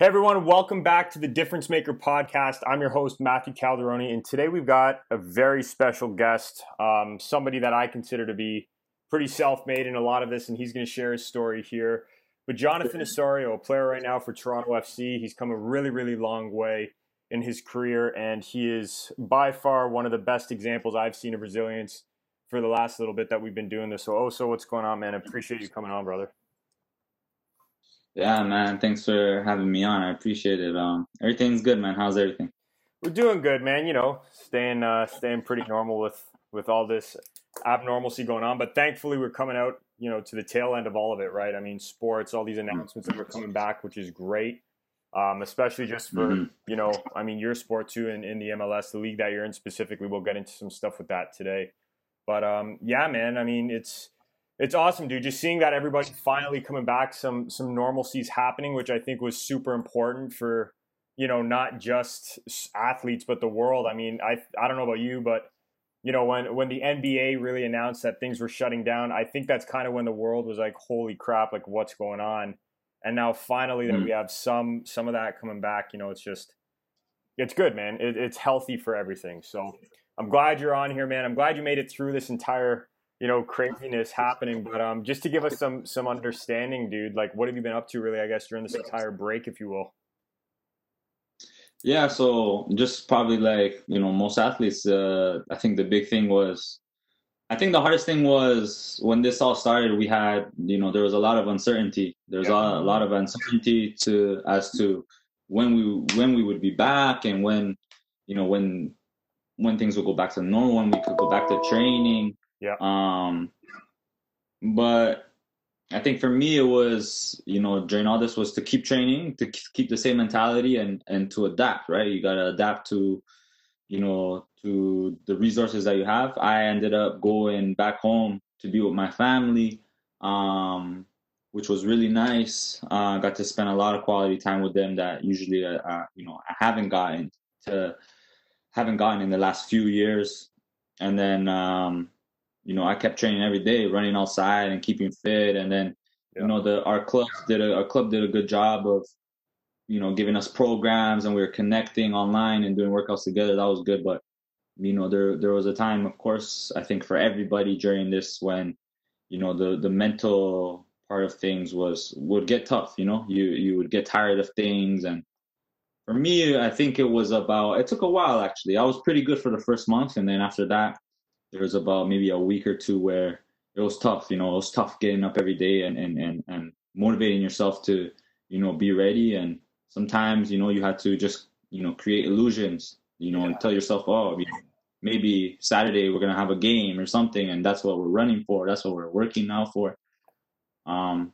Hey everyone, welcome back to the Difference Maker podcast. I'm your host, Matthew Calderoni, and today we've got a very special guest, um, somebody that I consider to be pretty self made in a lot of this, and he's going to share his story here. But Jonathan Osorio, a player right now for Toronto FC, he's come a really, really long way in his career, and he is by far one of the best examples I've seen of resilience for the last little bit that we've been doing this. So, oh, so what's going on, man? I appreciate you coming on, brother. Yeah, man. Thanks for having me on. I appreciate it. Um, everything's good, man. How's everything? We're doing good, man. You know, staying uh, staying pretty normal with with all this abnormalcy going on. But thankfully, we're coming out, you know, to the tail end of all of it, right? I mean, sports, all these announcements that we're coming back, which is great. Um, especially just for mm-hmm. you know, I mean, your sport too, in, in the MLS, the league that you're in specifically. We'll get into some stuff with that today. But um, yeah, man. I mean, it's it's awesome, dude. Just seeing that everybody finally coming back, some some normalcy's happening, which I think was super important for you know not just athletes but the world. I mean, I I don't know about you, but you know when when the NBA really announced that things were shutting down, I think that's kind of when the world was like, "Holy crap! Like what's going on?" And now finally that mm. we have some some of that coming back, you know, it's just it's good, man. It, it's healthy for everything. So I'm glad you're on here, man. I'm glad you made it through this entire you know craziness happening but um just to give us some some understanding dude like what have you been up to really i guess during this entire break if you will yeah, so just probably like you know most athletes, uh, I think the big thing was, I think the hardest thing was when this all started. We had you know there was a lot of uncertainty. there's yeah. a, lot of uncertainty to as to when we when we would be back and when you know when when things would go back to normal, when we could go back to training. Yeah. Um, but I think for me it was you know during all this was to keep training to keep the same mentality and and to adapt right? You got to adapt to you know to the resources that you have. I ended up going back home to be with my family um, which was really nice. Uh, got to spend a lot of quality time with them that usually uh, uh, you know I haven't gotten to haven't gotten in the last few years. And then um, you know, I kept training every day, running outside and keeping fit. And then, yeah. you know, the our club did a our club did a good job of, you know, giving us programs and we were connecting online and doing workouts together. That was good. But, you know, there there was a time, of course, I think for everybody during this when, you know, the the mental part of things was would get tough. You know, you you would get tired of things and. For me, I think it was about. It took a while actually. I was pretty good for the first month, and then after that, there was about maybe a week or two where it was tough. You know, it was tough getting up every day and and and, and motivating yourself to you know be ready. And sometimes you know you had to just you know create illusions. You know, yeah. and tell yourself, oh, maybe Saturday we're gonna have a game or something, and that's what we're running for. That's what we're working now for. Um,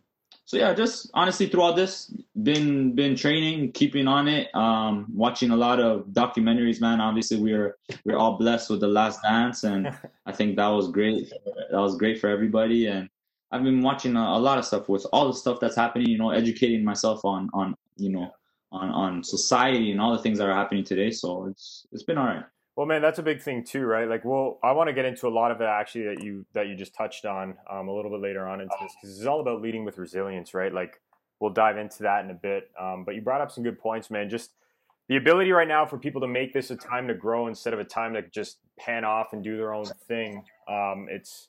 so yeah, just honestly throughout this, been been training, keeping on it, um, watching a lot of documentaries. Man, obviously we're we're all blessed with the Last Dance, and I think that was great. That was great for everybody, and I've been watching a, a lot of stuff with all the stuff that's happening. You know, educating myself on on you know on on society and all the things that are happening today. So it's it's been all right. Well, man, that's a big thing too, right? Like, well, I want to get into a lot of it actually that you that you just touched on um, a little bit later on into this because it's all about leading with resilience, right? Like, we'll dive into that in a bit. Um, but you brought up some good points, man. Just the ability right now for people to make this a time to grow instead of a time to just pan off and do their own thing. Um, it's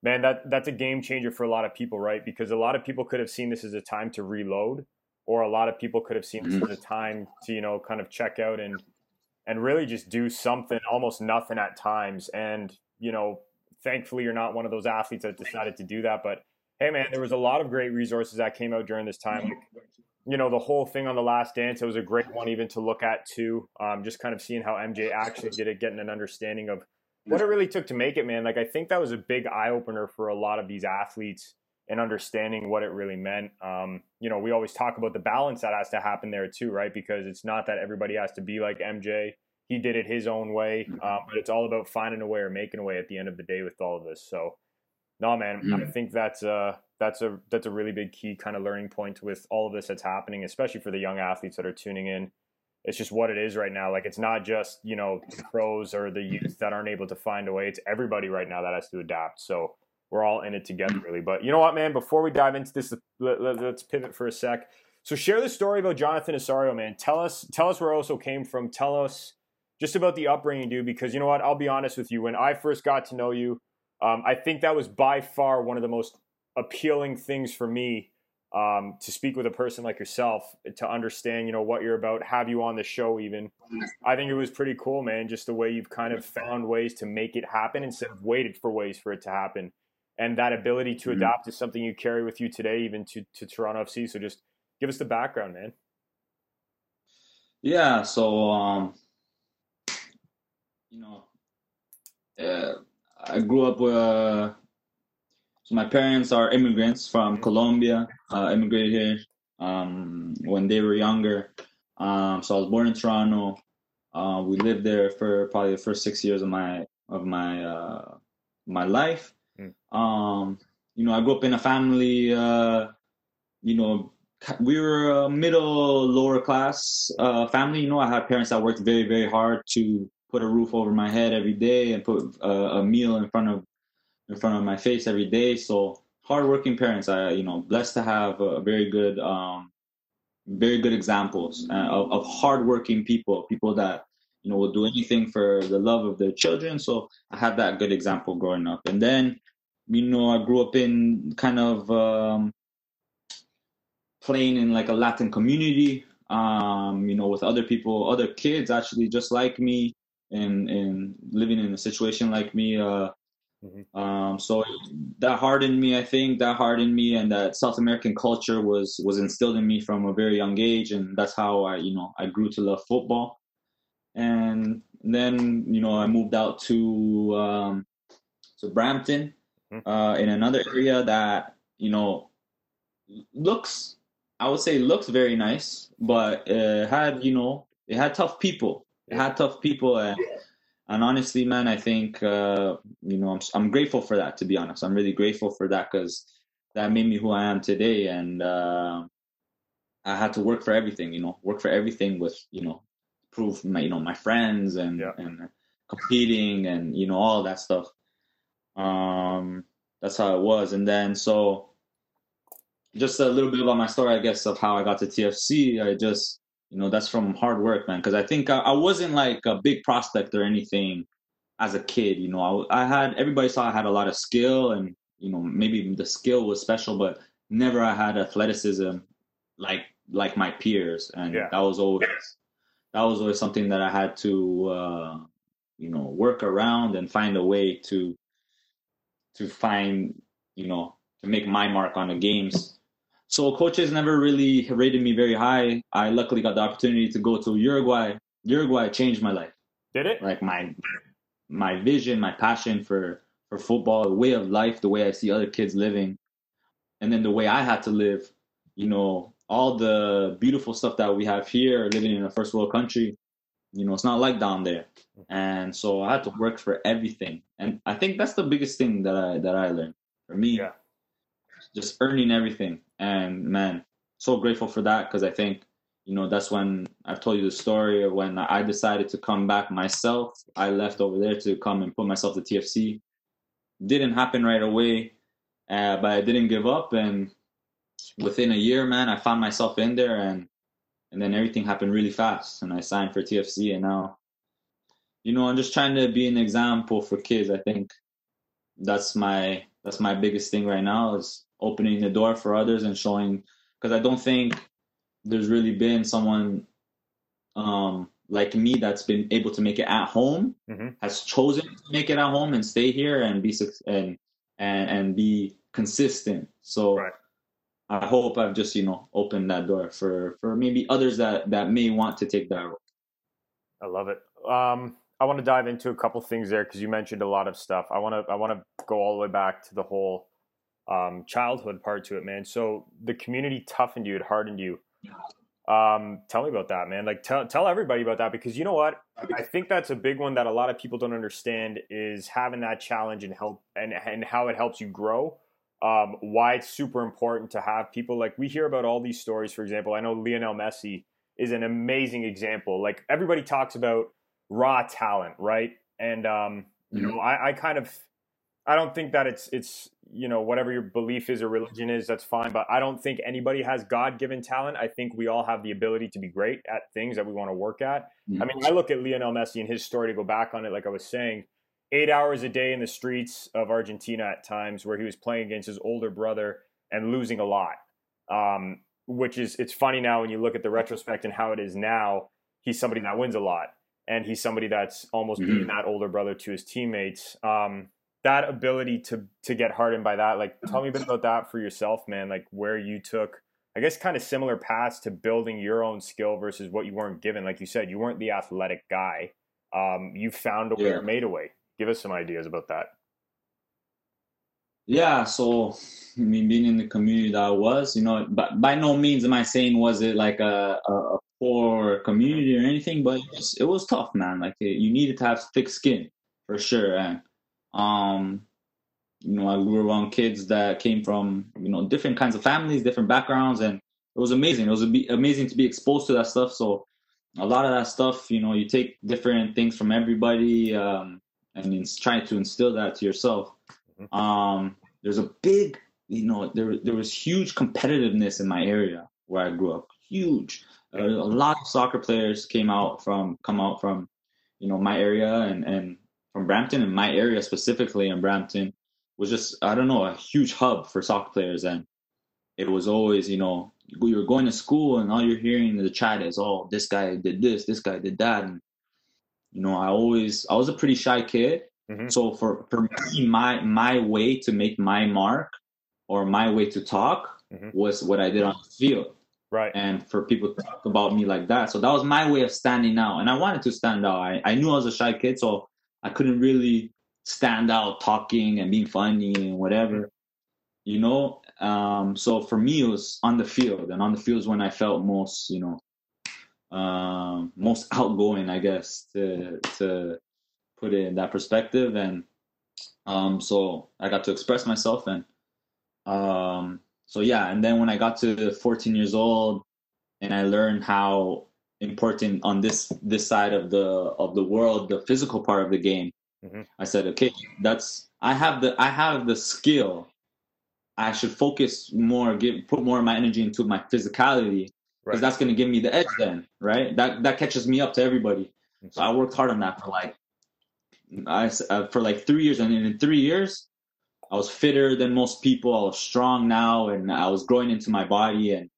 man, that that's a game changer for a lot of people, right? Because a lot of people could have seen this as a time to reload, or a lot of people could have seen this mm-hmm. as a time to you know kind of check out and and really just do something, almost nothing at times. And, you know, thankfully you're not one of those athletes that decided to do that. But hey, man, there was a lot of great resources that came out during this time. Like, you know, the whole thing on the last dance, it was a great one even to look at too. Um, just kind of seeing how MJ actually did it, getting an understanding of what it really took to make it, man. Like, I think that was a big eye opener for a lot of these athletes and understanding what it really meant. Um, you know, we always talk about the balance that has to happen there too, right? Because it's not that everybody has to be like MJ. He did it his own way, uh, but it's all about finding a way or making a way at the end of the day with all of this. So, no, man, mm-hmm. I think that's a that's a that's a really big key kind of learning point with all of this that's happening, especially for the young athletes that are tuning in. It's just what it is right now. Like it's not just you know the pros or the youth that aren't able to find a way. It's everybody right now that has to adapt. So we're all in it together, really. But you know what, man? Before we dive into this, let, us let, pivot for a sec. So share the story about Jonathan Osorio, man. Tell us tell us where Oso came from. Tell us just about the upbringing, dude. Because you know what? I'll be honest with you. When I first got to know you, um, I think that was by far one of the most appealing things for me um, to speak with a person like yourself to understand, you know, what you're about, have you on the show even. I think it was pretty cool, man. Just the way you've kind of found ways to make it happen instead of waited for ways for it to happen, and that ability to mm-hmm. adapt is something you carry with you today, even to to Toronto FC. So just give us the background, man. Yeah. So, um, you know, uh, I grew up with. Uh, so my parents are immigrants from Colombia, uh, immigrated here um, when they were younger. Um, so I was born in Toronto. Uh, we lived there for probably the first six years of my of my uh, my life. Mm. Um, you know, I grew up in a family. Uh, you know, we were a middle lower class uh, family. You know, I had parents that worked very very hard to put a roof over my head every day and put uh, a meal in front of in front of my face every day. So hardworking parents. I you know blessed to have a very good um, very good examples uh, of, of hardworking people, people that you know will do anything for the love of their children. So I had that good example growing up, and then you know I grew up in kind of um, playing in like a Latin community. Um, you know, with other people, other kids actually just like me, and and living in a situation like me. Uh, Mm-hmm. Um, so that hardened me. I think that hardened me, and that South American culture was was instilled in me from a very young age, and that's how I, you know, I grew to love football. And then, you know, I moved out to um, to Brampton, mm-hmm. uh, in another area that you know looks, I would say, looks very nice, but it had, you know, it had tough people. It had tough people, and and honestly, man, I think uh, you know I'm I'm grateful for that. To be honest, I'm really grateful for that because that made me who I am today, and uh, I had to work for everything. You know, work for everything with you know prove my you know my friends and yeah. and competing and you know all that stuff. Um, that's how it was, and then so just a little bit about my story, I guess, of how I got to TFC. I just you know that's from hard work man because i think I, I, wasn't like a big prospect or anything as a kid you know I, I, had everybody saw i had a lot of skill and you know maybe the skill was special but never i had athleticism like like my peers and yeah. that was always that was always something that i had to uh you know work around and find a way to to find you know to make my mark on the games so coaches never really rated me very high. I luckily got the opportunity to go to Uruguay. Uruguay changed my life. Did it? Like my my vision, my passion for for football, the way of life, the way I see other kids living, and then the way I had to live. You know, all the beautiful stuff that we have here, living in a first world country. You know, it's not like down there, and so I had to work for everything. And I think that's the biggest thing that I that I learned for me. Yeah. Just earning everything and man, so grateful for that because I think, you know, that's when I've told you the story of when I decided to come back myself. I left over there to come and put myself to TFC. Didn't happen right away, uh, but I didn't give up. And within a year, man, I found myself in there, and and then everything happened really fast. And I signed for TFC, and now, you know, I'm just trying to be an example for kids. I think that's my that's my biggest thing right now is opening the door for others and showing because I don't think there's really been someone um, like me that's been able to make it at home mm-hmm. has chosen to make it at home and stay here and be and and and be consistent. So right. I hope I've just you know opened that door for for maybe others that that may want to take that road. I love it. Um, I want to dive into a couple things there because you mentioned a lot of stuff. I want to I want to go all the way back to the whole um, childhood part to it, man. So the community toughened you, it hardened you. Um, tell me about that, man. Like tell tell everybody about that because you know what? I think that's a big one that a lot of people don't understand is having that challenge and help and and how it helps you grow. Um, why it's super important to have people like we hear about all these stories. For example, I know Lionel Messi is an amazing example. Like everybody talks about raw talent, right? And um, you know, mm-hmm. I, I kind of I don't think that it's it's you know whatever your belief is or religion is that's fine but i don't think anybody has god-given talent i think we all have the ability to be great at things that we want to work at mm-hmm. i mean i look at lionel messi and his story to go back on it like i was saying eight hours a day in the streets of argentina at times where he was playing against his older brother and losing a lot. Um, which is it's funny now when you look at the retrospect and how it is now he's somebody that wins a lot and he's somebody that's almost mm-hmm. being that older brother to his teammates. Um, that ability to to get hardened by that like tell me a bit about that for yourself man like where you took i guess kind of similar paths to building your own skill versus what you weren't given. Like you said you weren't the athletic guy. Um, you found a way yeah. or made a way give us some ideas about that yeah so i mean being in the community that i was you know but by no means am i saying was it like a, a poor community or anything but it was, it was tough man like you needed to have thick skin for sure and um, you know, I grew around kids that came from you know different kinds of families, different backgrounds, and it was amazing. It was amazing to be exposed to that stuff. So a lot of that stuff, you know, you take different things from everybody, um, and it's trying to instill that to yourself. Mm-hmm. Um, there's a big, you know, there there was huge competitiveness in my area where I grew up. Huge. Uh, a lot of soccer players came out from come out from, you know, my area and and from Brampton and my area specifically in Brampton was just I don't know a huge hub for soccer players and it was always you know you were going to school and all you're hearing in the chat is oh this guy did this this guy did that and you know I always I was a pretty shy kid. Mm-hmm. so for for me my my way to make my mark or my way to talk mm-hmm. was what I did on the field. Right. And for people to talk about me like that. So that was my way of standing out. And I wanted to stand out. I, I knew I was a shy kid so I couldn't really stand out talking and being funny and whatever, you know. Um, so for me, it was on the field, and on the field is when I felt most, you know, um, most outgoing, I guess, to to put it in that perspective. And um, so I got to express myself, and um, so yeah. And then when I got to 14 years old, and I learned how important on this this side of the of the world, the physical part of the game. Mm-hmm. I said, okay, that's I have the I have the skill. I should focus more, give put more of my energy into my physicality because right. that's going to give me the edge. Then, right? That that catches me up to everybody. So I worked hard on that for like I uh, for like three years, and in three years, I was fitter than most people. I was strong now, and I was growing into my body, and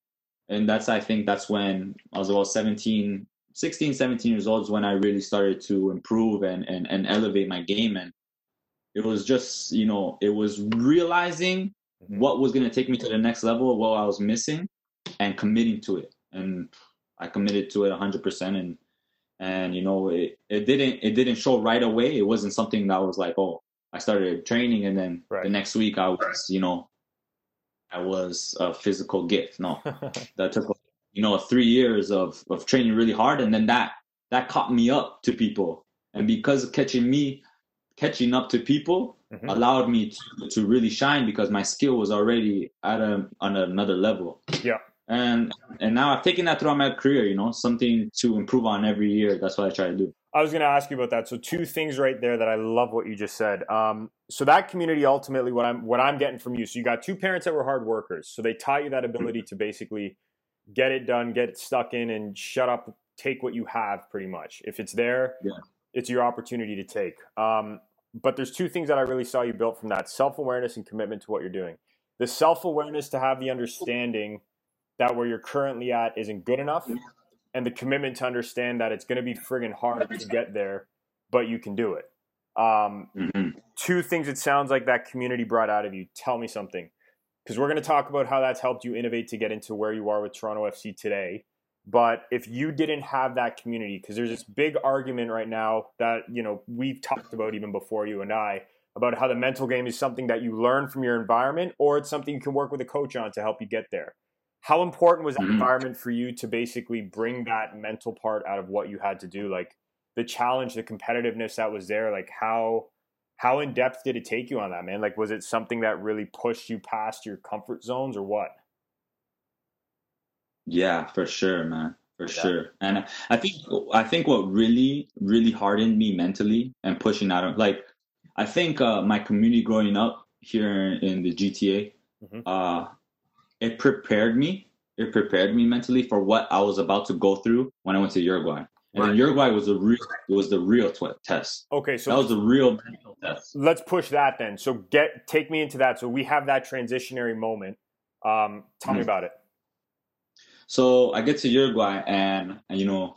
and that's i think that's when i was about 17 16 17 years old is when i really started to improve and and, and elevate my game and it was just you know it was realizing mm-hmm. what was going to take me to the next level what i was missing and committing to it and i committed to it 100% and and you know it, it didn't it didn't show right away it wasn't something that was like oh i started training and then right. the next week i was you know I was a physical gift. No, that took you know three years of of training really hard, and then that that caught me up to people, and because of catching me catching up to people mm-hmm. allowed me to, to really shine because my skill was already at a on another level. Yeah. And and now I've taken that throughout my career, you know, something to improve on every year. That's what I try to do. I was going to ask you about that. So two things right there that I love what you just said. Um, so that community ultimately, what I'm what I'm getting from you. So you got two parents that were hard workers. So they taught you that ability to basically get it done, get it stuck in, and shut up, take what you have. Pretty much, if it's there, yeah. it's your opportunity to take. Um, but there's two things that I really saw you built from that: self awareness and commitment to what you're doing. The self awareness to have the understanding that where you're currently at isn't good enough and the commitment to understand that it's going to be friggin' hard to get there, but you can do it. Um, mm-hmm. Two things it sounds like that community brought out of you. Tell me something, because we're going to talk about how that's helped you innovate to get into where you are with Toronto FC today. But if you didn't have that community, because there's this big argument right now that you know we've talked about even before you and I about how the mental game is something that you learn from your environment, or it's something you can work with a coach on to help you get there. How important was that mm-hmm. environment for you to basically bring that mental part out of what you had to do? Like the challenge, the competitiveness that was there, like how how in depth did it take you on that, man? Like was it something that really pushed you past your comfort zones or what? Yeah, for sure, man. For yeah. sure. And I think I think what really, really hardened me mentally and pushing out of like I think uh, my community growing up here in the GTA, Mhm. uh, it prepared me. It prepared me mentally for what I was about to go through when I went to Uruguay. And Right. then Uruguay was the real, it was the real tw- test. Okay, so That was the real mental test. let's push that then. So get take me into that. So we have that transitionary moment. Um, tell me Mhm. about it. So I get to Uruguay, and, and, you know,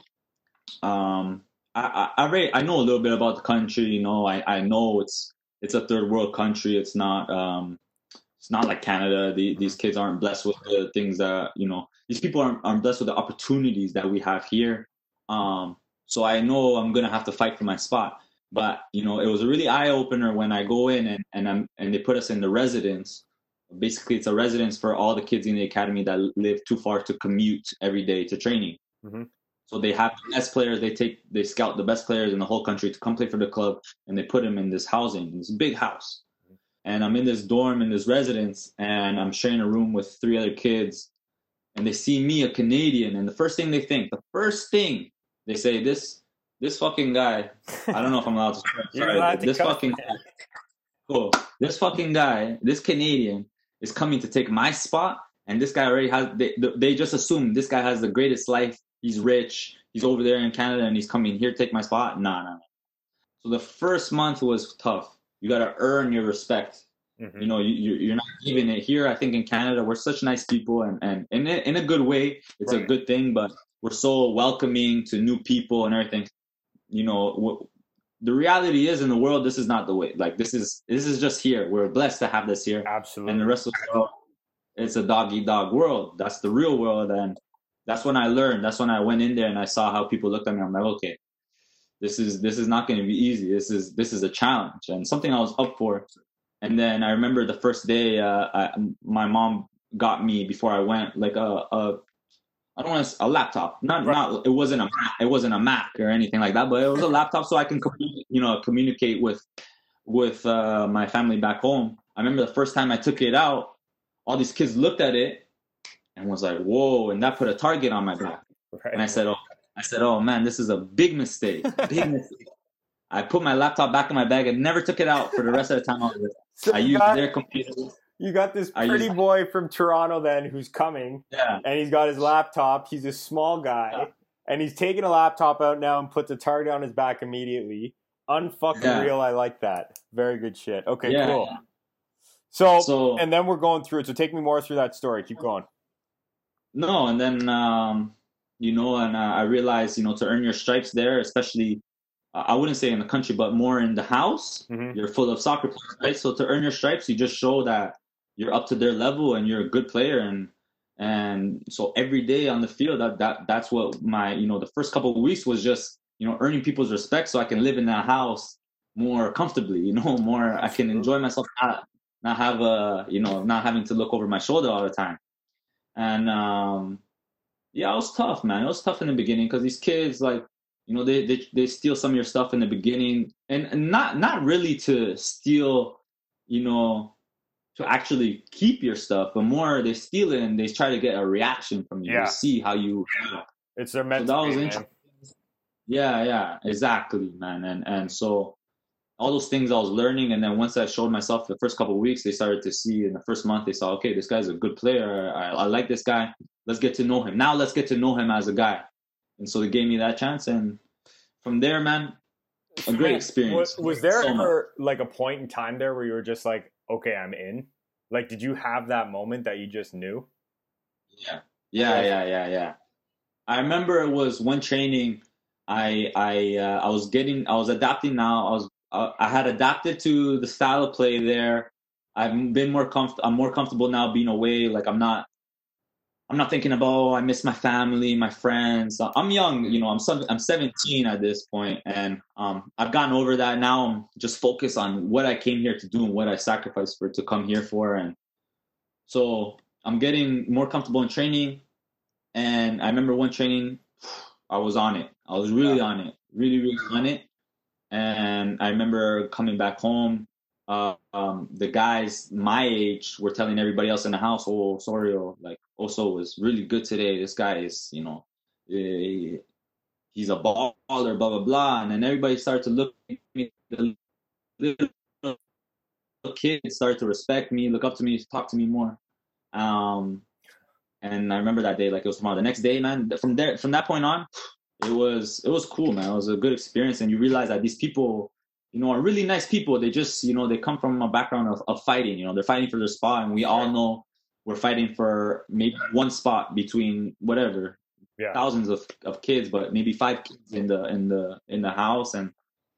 um, I I I, I know a little bit about the country. You know, I, I know it's it's a third world country. It's not um, it's not like Canada. The, these kids aren't blessed with the things that you know. These people aren't, aren't blessed with the opportunities that we have here. Um, so I know I'm gonna have to fight for my spot. But you know, it was a really eye opener when I go in and and I'm and they put us in the residence. Basically, it's a residence for all the kids in the academy that live too far to commute every day to training. Mhm. So they have the best players. They take they scout the best players in the whole country to come play for the club, and they put them in this housing, this big house. And I'm in this dorm in this residence, and I'm sharing a room with three other kids, and they see me, a Canadian, and the first thing they think, the first thing they say, this this fucking guy. I don't know if I'm allowed to. sorry, allowed to this cuss, fucking man. cool. This fucking guy, this Canadian, is coming to take my spot, and this guy already has. They, they just assume this guy has the greatest life. He's rich. He's over there in Canada, and he's coming here to take my spot. Nah, nah. nah. So the first month was tough. You got to earn your respect. Mhm. You know, you, you- you're not giving it here. I think in Canada, we're such nice people, and, and in, a, in a good way, it's a good thing, but we're so welcoming to new people and everything. You know, w- the reality is in the world, this is not the way. Like, this is this is just here. We're blessed to have this here Absolutely. and the rest of the world it's a dog eat dog world that's the real world and that's when i learned that's when i went in there and i saw how people looked at me i'm like okay this is this is not going to be easy this is this is a challenge and something i was up for and then i remember the first day uh, I, my mom got me before i went like a, a I don't want to, a laptop. Not Right. not it wasn't a Mac, it wasn't a Mac or anything like that, but it was a laptop so I can you know communicate with with uh, my family back home. I remember the first time I took it out, all these kids looked at it and was like, "Whoa!" and that put a target on my back. Right. And I said, "Oh, I said, oh man, this is a big mistake. Big mistake." I put my laptop back in my bag and never took it out for the rest of the time I was there. So I used got, their computer. you got this pretty used- boy from Toronto then who's coming, Yeah, and he's got his laptop. He's a small guy, Yeah. and he's taking a laptop out now and puts a target on his back immediately. Unfucking Yeah. real. I like that. Very good shit. Okay, yeah. cool. So, So and then we're going through it. So take me more through that story. Keep going. No, and then um, you know, and uh, I realized, you know, to earn your stripes there, especially, uh, I wouldn't say in the country, but more in the house, Mhm. you're full of soccer players, right? So to earn your stripes, you just show that you're up to their level and you're a good player, and and so every day on the field, that that that's what my, you know, the first couple of weeks was just, you know, earning people's respect, so I can live in that house more comfortably, you know, more I can enjoy myself, not not have a, you know, not having to look over my shoulder all the time and um, yeah, it was tough, man. It was tough in the beginning because these kids, like, you know, they, they they steal some of your stuff in the beginning, and, and not not really to steal, you know, to actually keep your stuff, but more they steal it and they try to get a reaction from you Yeah. to see how you. It's their So that was game, man. Yeah, yeah, exactly, man. And and so all those things I was learning, and then once I showed myself the first couple of weeks, they started to see. In the first month, they saw, okay, this guy's a good player. I, I like this guy. Let's get to know him. Now let's get to know him as a guy. And so they gave me that chance, and from there, man, a great experience. Was, was there So much. ever like a point in time there where you were just like, okay, I'm in? Like, did you have that moment that you just knew? Yeah, yeah, yeah, yeah, yeah. I remember it was one training. I I uh, I was getting I was adapting now. I was uh, I had adapted to the style of play there. I've been more comfort. I'm more comfortable now being away. Like I'm not. I'm not thinking about oh, I miss my family, my friends. I'm young, you know. I'm some, I'm 17 at this point, and um, I've gotten over that. Now I'm just focused on what I came here to do and what I sacrificed for to come here for, and so I'm getting more comfortable in training. And I remember one training, I was on it. I was really on it, really, really on it. And I remember coming back home. Uh, um, the guys my age were telling everybody else in the house, "Oh, Sorio, like Oso was really good today. This guy is, you know, eh, he's a baller, blah blah blah." And then everybody started to look at me a little kids started to respect me, look up to me, talk to me more. Um, and I remember that day like it was tomorrow. The next day, man, from there, from that point on, it was it was cool, man. It was a good experience, and you realize that these people, you know, are really nice people. They just, you know, they come from a background of, of fighting. You know, they're fighting for their spot, and we all know we're fighting for maybe one spot between whatever Yeah. thousands of, of kids, but maybe five kids in the in the in the house, and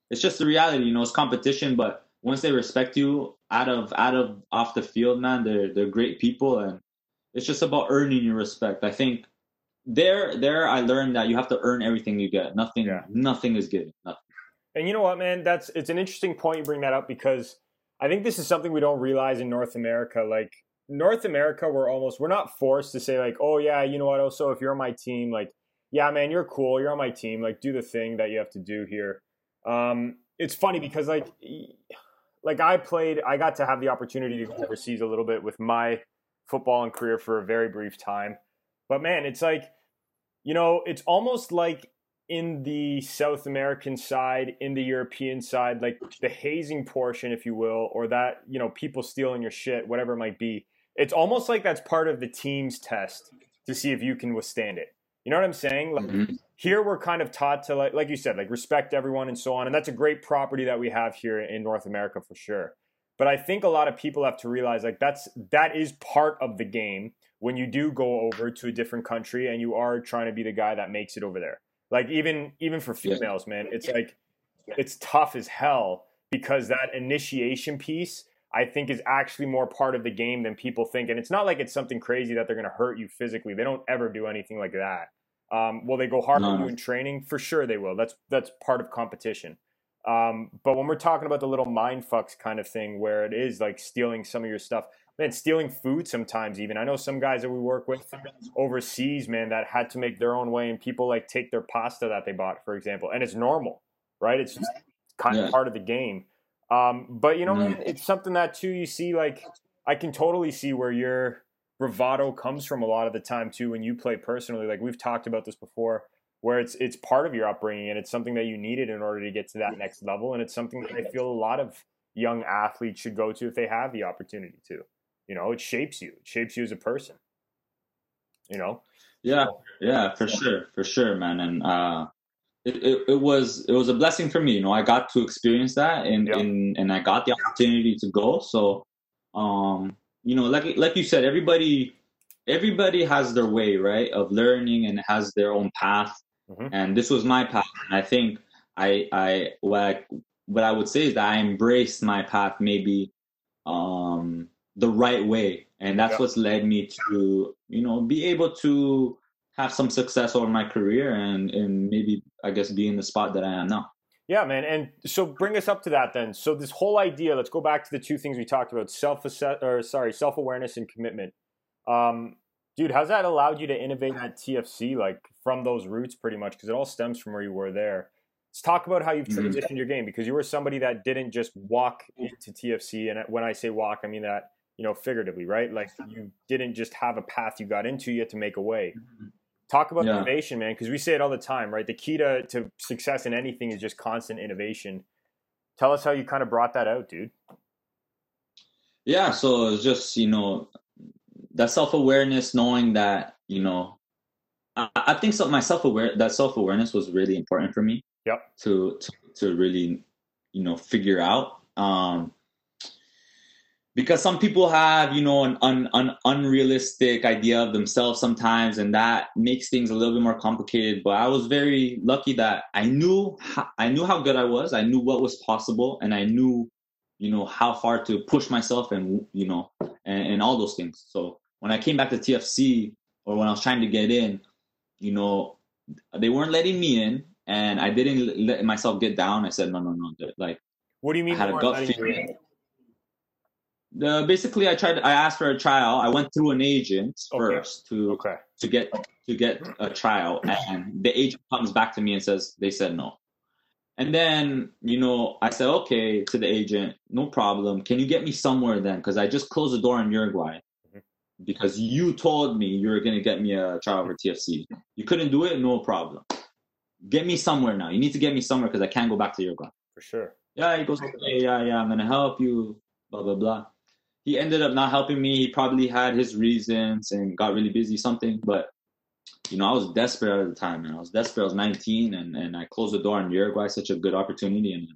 it's just the reality. You know, it's competition, but once they respect you out of out of off the field, man, they're they're great people, and it's just about earning your respect. I think there there I learned that you have to earn everything you get. Nothing Yeah. nothing is given. Nothing. And you know what, man? That's it's an interesting point you bring that up because I think this is something we don't realize in North America. Like North America, we're almost we're not forced to say like, oh yeah, you know what? Also, if you're on my team, like, yeah, man, you're cool. You're on my team. Like, do the thing that you have to do here. Um, it's funny because like, like I played, I got to have the opportunity to go overseas a little bit with my football and career for a very brief time. But man, it's like, you know, it's almost like in the South American side, in the European side, like the hazing portion, if you will, or that, you know, people stealing your shit, whatever it might be. It's almost like that's part of the team's test to see if you can withstand it. You know what I'm saying? Like Mhm. here we're kind of taught to like like you said, like respect everyone and so on. And that's a great property that we have here in North America for sure. But I think a lot of people have to realize like that's that is part of the game when you do go over to a different country and you are trying to be the guy that makes it over there. Like even even for Yeah. females, man, it's like it's tough as hell because that initiation piece I think is actually more part of the game than people think. And it's not like it's something crazy that they're going to hurt you physically. They don't ever do anything like that. Um, will they go hard No, on you in training? For sure they will. That's that's part of competition. Um, but when we're talking about the little mind fucks kind of thing where it is like stealing some of your stuff, man, stealing food sometimes even. I know some guys that we work with overseas, man, that had to make their own way and people like take their pasta that they bought, for example. And it's normal, right? It's just kind of part of the game. Um, but you know, man, it's something that too you see like I can totally see where your bravado comes from a lot of the time too when you play personally. Like we've talked about this before, where it's it's part of your upbringing and it's something that you needed in order to get to that next level. And it's something that I feel a lot of young athletes should go to if they have the opportunity to. You know, it shapes you. It shapes you as a person. You know? Yeah, yeah, for sure, for sure, man. And uh, it, it, it was it was a blessing for me. You know, I got to experience that, and Yeah. and and I got the opportunity to go. So, um, you know, like like you said, everybody everybody has their way, right, of learning and has their own path. Mhm. And this was my path, and I think I I what I, what I would say is that I embraced my path maybe um the right way and that's Yeah. what's led me to you know be able to have some success over my career and and maybe i guess be in the spot that i am now Yeah, man. And so bring us up to that then. So this whole idea, let's go back to the two things we talked about, self or sorry, self-awareness and commitment. Um, dude, how's that allowed you to innovate at TFC like from those roots pretty much because it all stems from where you were there. Let's talk about how you've Mhm. transitioned your game because you were somebody that didn't just walk into TFC and when I say walk, I mean that, you know, figuratively, right? Like you didn't just have a path you got into, you had to make a way. Talk about Yeah. innovation, man, because we say it all the time, right? The key to, to success in anything is just constant innovation. Tell us how you kind of brought that out, dude. yeah so it's just you know that self-awareness knowing that you know i, I think so my self-aware that self-awareness was really important for me Yep. to to, to really you know figure out um because some people have you know an, un, an unrealistic idea of themselves sometimes and that makes things a little bit more complicated but i was very lucky that i knew how, i knew how good i was i knew what was possible and i knew you know how far to push myself and you know and, and all those things so when i came back to tfc or when i was trying to get in you know they weren't letting me in and i didn't let myself get down i said no no no like What do you mean? I had a gut feeling. in? Uh, basically, I tried. I asked for a trial. I went through an agent Okay. first to Okay. to get to get a trial, and the agent comes back to me and says they said no. And then you know I said okay to the agent, no problem. Can you get me somewhere then? Because I just closed the door in Uruguay. Because you told me you were gonna get me a trial for TFC. You couldn't do it, no problem. Get me somewhere now. You need to get me somewhere because I can't go back to Uruguay. For sure. Yeah, he goes, okay, yeah, yeah, I'm gonna help you. blah blah blah. He ended up not helping me. He probably had his reasons and got really busy something, but you know, I was desperate at the time, and I was desperate. I was 19, and, and I closed the door on Uruguay, such a good opportunity, and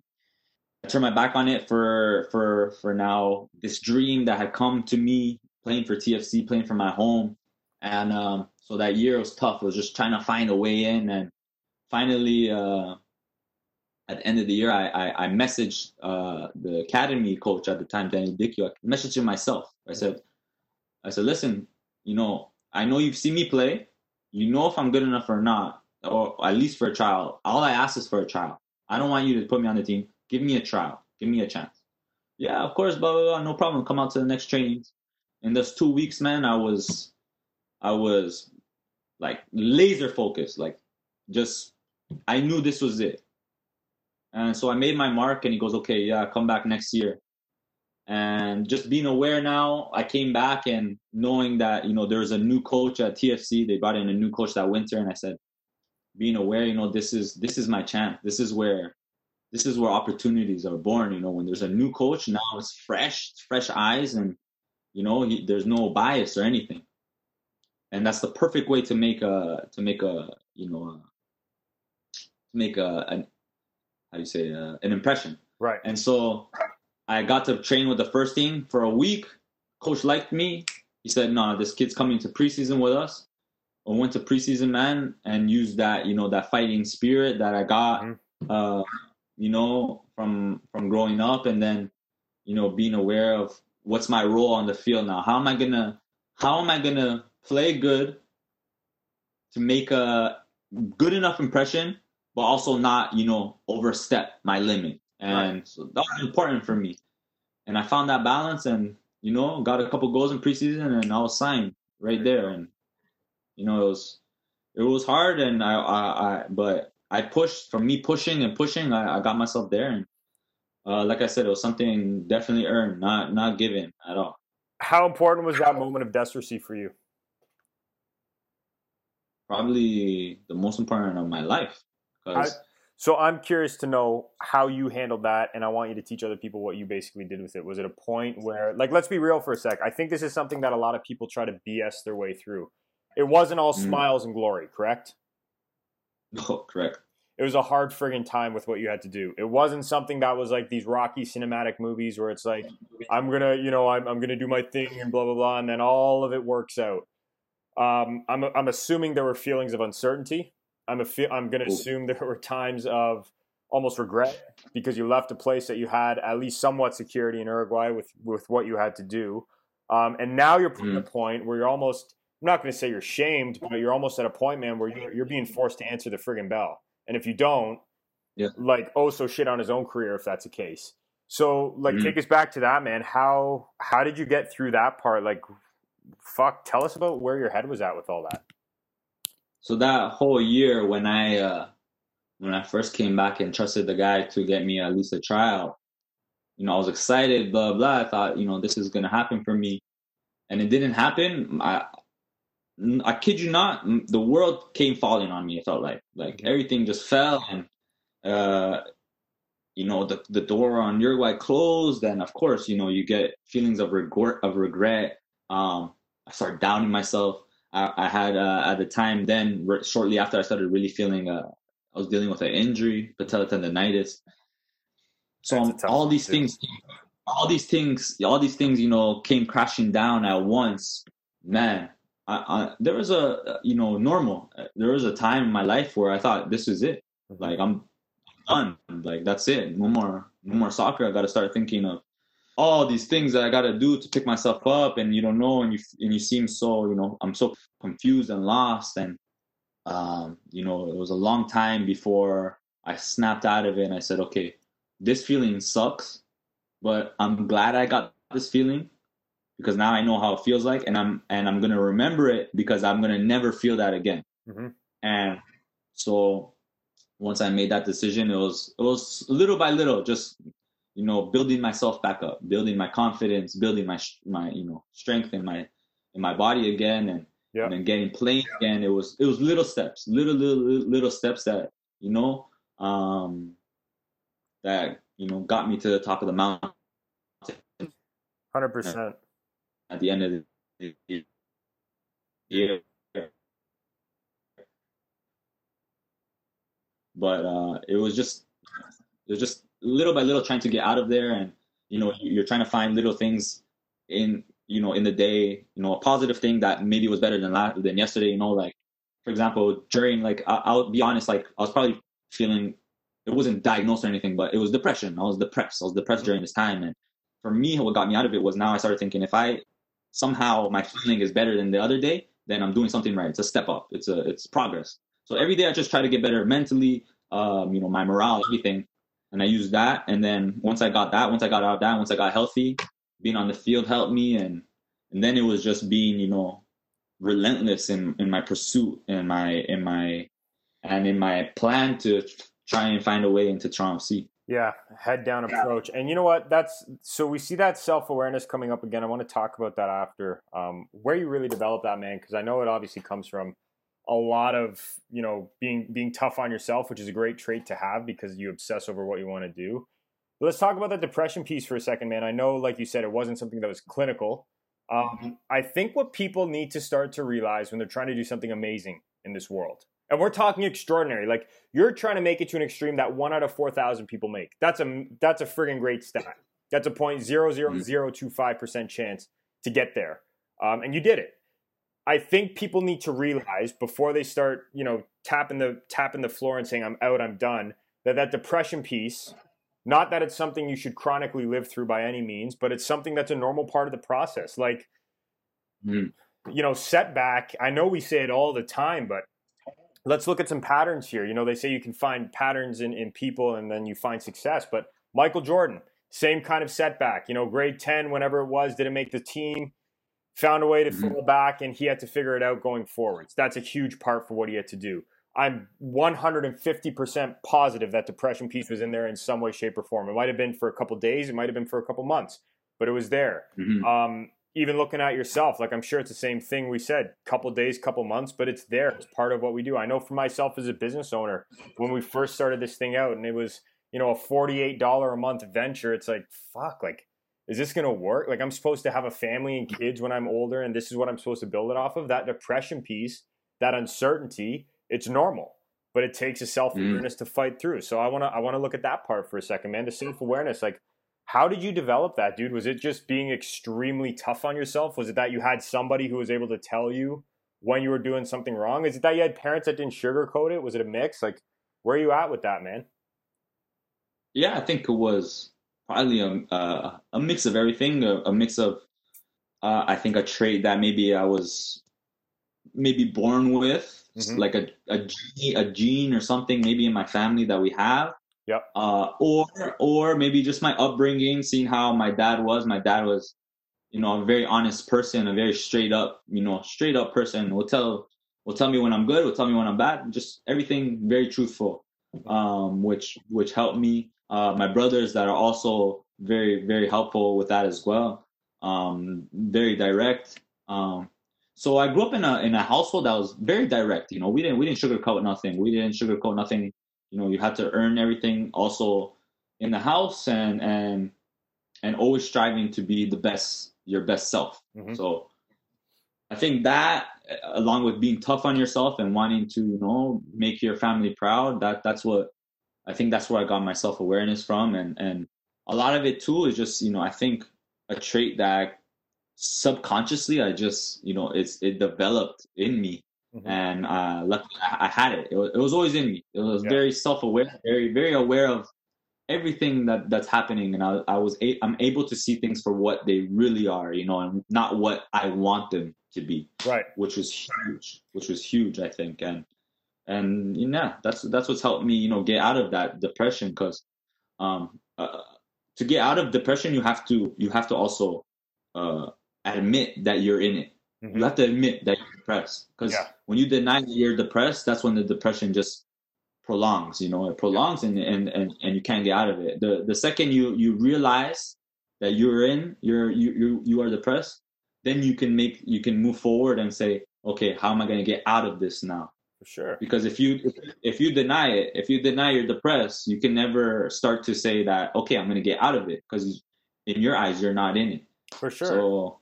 I turned my back on it for for for now. This dream that had come to me, playing for TFC, playing for my home, and um, so that year was tough. It was just trying to find a way in, and finally, uh, at the end of the year, I I, I messaged uh, the academy coach at the time, Danny Dichio. I messaged him myself. I said, I said, listen, you know, I know you've seen me play. You know if I'm good enough or not, or at least for a trial. All I ask is for a trial. I don't want you to put me on the team. Give me a trial. Give me a chance. Yeah, of course, blah blah blah. No problem. Come out to the next trainings. In those two weeks, man, I was, I was, like laser focused. Like, just I knew this was it. And so I made my mark, and he goes, "Okay, yeah, come back next year." And just being aware now, I came back and knowing that you know there's a new coach at TFC. They brought in a new coach that winter, and I said, being aware, you know, this is this is my chance. This is where this is where opportunities are born. You know, when there's a new coach, now it's fresh, fresh eyes, and you know, he, there's no bias or anything. And that's the perfect way to make a to make a you know a, to make a an how do you say uh, an impression. Right. And so I got to train with the first team for a week. Coach liked me. He said, "No, nah, this kid's coming to preseason with us." I went to preseason, man, and used that you know that fighting spirit that I got. Mm-hmm. Uh, you know, from from growing up, and then you know being aware of what's my role on the field now. How am I gonna how am I gonna play good to make a good enough impression, but also not you know overstep my limit. And right. so that was important for me. And I found that balance, and you know, got a couple goals in preseason, and I was signed right there. And you know, it was it was hard, and I I, I but I pushed from me pushing and pushing. I, I got myself there, and uh, like I said, it was something definitely earned, not not given at all. How important was that moment of desperacy for you? Probably the most important of my life. Cause so I'm curious to know how you handled that, and I want you to teach other people what you basically did with it. Was it a point where, like, let's be real for a sec. I think this is something that a lot of people try to BS their way through. It wasn't all mm. smiles and glory, correct? No, correct. It was a hard friggin' time with what you had to do. It wasn't something that was like these Rocky cinematic movies where it's like, I'm gonna, you know, I'm, I'm gonna do my thing and blah blah blah, and then all of it works out. Um, I'm I'm assuming there were feelings of uncertainty. I'm a fe- I'm gonna assume there were times of almost regret because you left a place that you had at least somewhat security in Uruguay with with what you had to do, um, and now you're at mm. a point where you're almost I'm not to say you're shamed, but you're almost at a point, man, where you're, you're being forced to answer the friggin' bell. And if you don't, yeah. like, oh, so shit on his own career if that's the case. So, like, mm-hmm. take us back to that, man. How how did you get through that part? Like, fuck, tell us about where your head was at with all that. So that whole year when I uh, when I first came back and trusted the guy to get me at least a tryout, you know, I was excited, blah blah. I thought, you know, this is gonna happen for me, and it didn't happen. I I kid you not, the world came falling on me. It felt like like mm-hmm. everything just fell, and uh, you know the the door on Uruguay closed, and of course, you know you get feelings of regret of regret. Um, I started doubting myself. I, I had uh, at the time then re- shortly after I started really feeling uh, I was dealing with an injury, patella tendonitis. So um, all these things, all these things, all these things, you know, came crashing down at once. Man, I, I, there was a you know normal. There was a time in my life where I thought this is it. Mm-hmm. Like I'm done. Like that's it. No more. No more soccer. I got to start thinking of all these things that I got to do to pick myself up, and you don't know, and you and you seem so you know I'm so confused and lost, and um, you know it was a long time before I snapped out of it, and I said, okay, this feeling sucks, but I'm glad I got this feeling because now I know how it feels like, and I'm and I'm gonna remember it because I'm gonna never feel that again. Mm-hmm. And so once I made that decision, it was it was little by little, just you know, building myself back up, building my confidence, building my my you know strength in my in my body again, and yeah. and then getting playing again. It was it was little steps, little little little steps that you know um, that you know got me to the top of the mountain hundred percent. At the end of the year, but uh, it was just it was just little by little trying to get out of there, and you know you're trying to find little things in you know in the day, you know a positive thing that maybe was better than last than yesterday. You know, like for example, during like I, I'll be honest, like I was probably feeling it wasn't diagnosed or anything, but it was depression. I was depressed. I was depressed during this time, and for me, what got me out of it was now I started thinking if I somehow my feeling is better than the other day, then I'm doing something right. It's a step up. It's a it's progress. So every day I just try to get better mentally, um, you know, my morale, everything. And I use that. And then once I got that, once I got out of that, once I got healthy, being on the field helped me. And and then it was just being, you know, relentless in, in my pursuit and my in my and in my plan to try and find a way into Toronto FC. Yeah, head down approach. And you know what? That's so we see that self awareness coming up again. I want to talk about that after. Um, where you really develop that, man, because I know it obviously comes from a lot of you know being being tough on yourself, which is a great trait to have because you obsess over what you want to do. But let's talk about the depression piece for a second, man. I know, like you said, it wasn't something that was clinical. Um, I think what people need to start to realize when they're trying to do something amazing in this world and we're talking extraordinary. Like you're trying to make it to an extreme that one out of four thousand people make. That's a that's a friggin' great stat. That's a point zero zero zero two five percent chance to get there, um, and you did it. I think people need to realize before they start, you know, tapping the tapping the floor and saying I'm out, I'm done. That that depression piece, not that it's something you should chronically live through by any means, but it's something that's a normal part of the process. Like, mm. you know, setback. I know we say it all the time, but let's look at some patterns here. You know, they say you can find patterns in, in people and then you find success. But Michael Jordan, same kind of setback. You know, grade 10, whenever it was, didn't make the team, found a way to mm-hmm. fall back, and he had to figure it out going forwards. That's a huge part for what he had to do. I'm 150% positive that depression piece was in there in some way, shape, or form. It might have been for a couple days, it might have been for a couple months, but it was there. Mm-hmm. Um, even looking at yourself, like I'm sure it's the same thing we said, couple days, couple months, but it's there. It's part of what we do. I know for myself as a business owner, when we first started this thing out and it was, you know, a $48 a month venture, it's like, fuck, like, is this going to work? Like, I'm supposed to have a family and kids when I'm older, and this is what I'm supposed to build it off of. That depression piece, that uncertainty, it's normal, but it takes a self awareness mm. to fight through. So I want to, I want to look at that part for a second, man. The self awareness, like, how did you develop that, dude? Was it just being extremely tough on yourself? Was it that you had somebody who was able to tell you when you were doing something wrong? Is it that you had parents that didn't sugarcoat it? Was it a mix? Like, where are you at with that, man? Yeah, I think it was probably a, uh, a mix of everything, a, a mix of, uh, I think, a trait that maybe I was maybe born with, mm-hmm. like a, a, a gene or something maybe in my family that we have. Yep. Uh, or or maybe just my upbringing, seeing how my dad was. My dad was, you know, a very honest person, a very straight up, you know, straight up person. Will tell will tell me when I'm good. Will tell me when I'm bad. Just everything very truthful, um, which which helped me. Uh, my brothers that are also very very helpful with that as well. Um, very direct. Um, so I grew up in a in a household that was very direct. You know, we didn't we didn't sugarcoat nothing. We didn't sugarcoat nothing you know you had to earn everything also in the house and and and always striving to be the best your best self. Mm-hmm. so i think that along with being tough on yourself and wanting to you know make your family proud that that's what i think that's where i got my self-awareness from. And and a lot of it too is just you know i think a trait that subconsciously i just you know it's it developed in me Mm-hmm. And uh, luckily, I, I had it. it. was, it. was, always in me. It was yeah. very self-aware, very very aware of everything that that's happening, and I, I was a, I'm able to see things for what they really are, you know, and not what I want them to be. Right. Which was huge. Which was huge, I think, and and yeah, that's that's what's helped me, you know, get out of that depression. Because um, uh, to get out of depression, you have to you have to also uh, admit that you're in it. Mm-hmm. You have to admit that you're depressed because yeah. when you deny that you're depressed, that's when the depression just prolongs. You know, it prolongs yeah. and, and and and you can't get out of it. The the second you you realize that you're in, you're you you you are depressed, then you can make you can move forward and say, okay, how am I going to get out of this now? For sure. Because if you if, if you deny it, if you deny you're depressed, you can never start to say that okay, I'm going to get out of it because in your eyes you're not in it. For sure. So